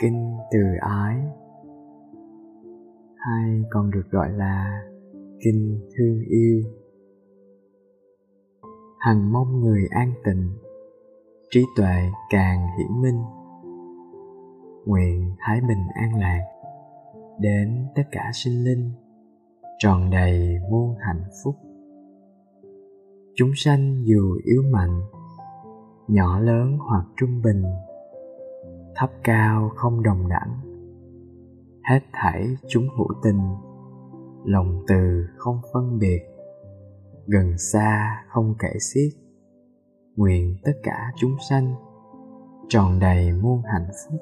kinh từ ái. Hay còn được gọi là kinh thương yêu. Hằng mong người an tịnh, trí tuệ càng hiển minh. Nguyện thái bình an lạc đến tất cả sinh linh, tròn đầy muôn hạnh phúc. Chúng sanh dù yếu mạnh, nhỏ lớn hoặc trung bình thấp cao không đồng đẳng. Hết thảy chúng hữu tình, lòng từ không phân biệt, gần xa không kể xiết. Nguyện tất cả chúng sanh tròn đầy muôn hạnh phúc.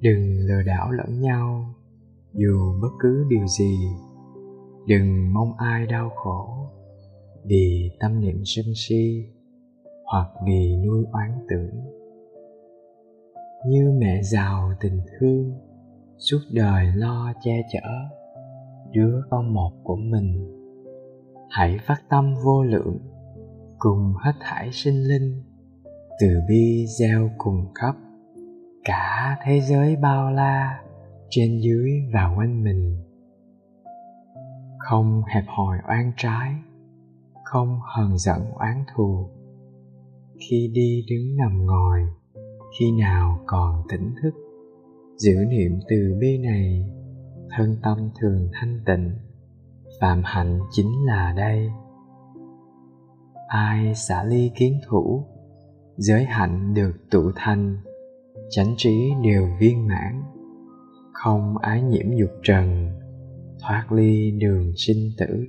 Đừng lừa đảo lẫn nhau dù bất cứ điều gì. Đừng mong ai đau khổ vì tâm niệm sân si hoặc vì nuôi oán tưởng như mẹ giàu tình thương, suốt đời lo che chở đứa con một của mình. Hãy phát tâm vô lượng, cùng hết thảy sinh linh, từ bi gieo cùng khắp cả thế giới bao la trên dưới và quanh mình. Không hẹp hòi oan trái, không hờn giận oán thù, khi đi đứng nằm ngồi khi nào còn tỉnh thức, giữ niệm từ bi này, thân tâm thường thanh tịnh phạm hạnh chính là đây. Ai xả ly kiến thủ, giới hạnh được tụ thành, chánh trí đều viên mãn, không ái nhiễm dục trần, thoát ly đường sinh tử.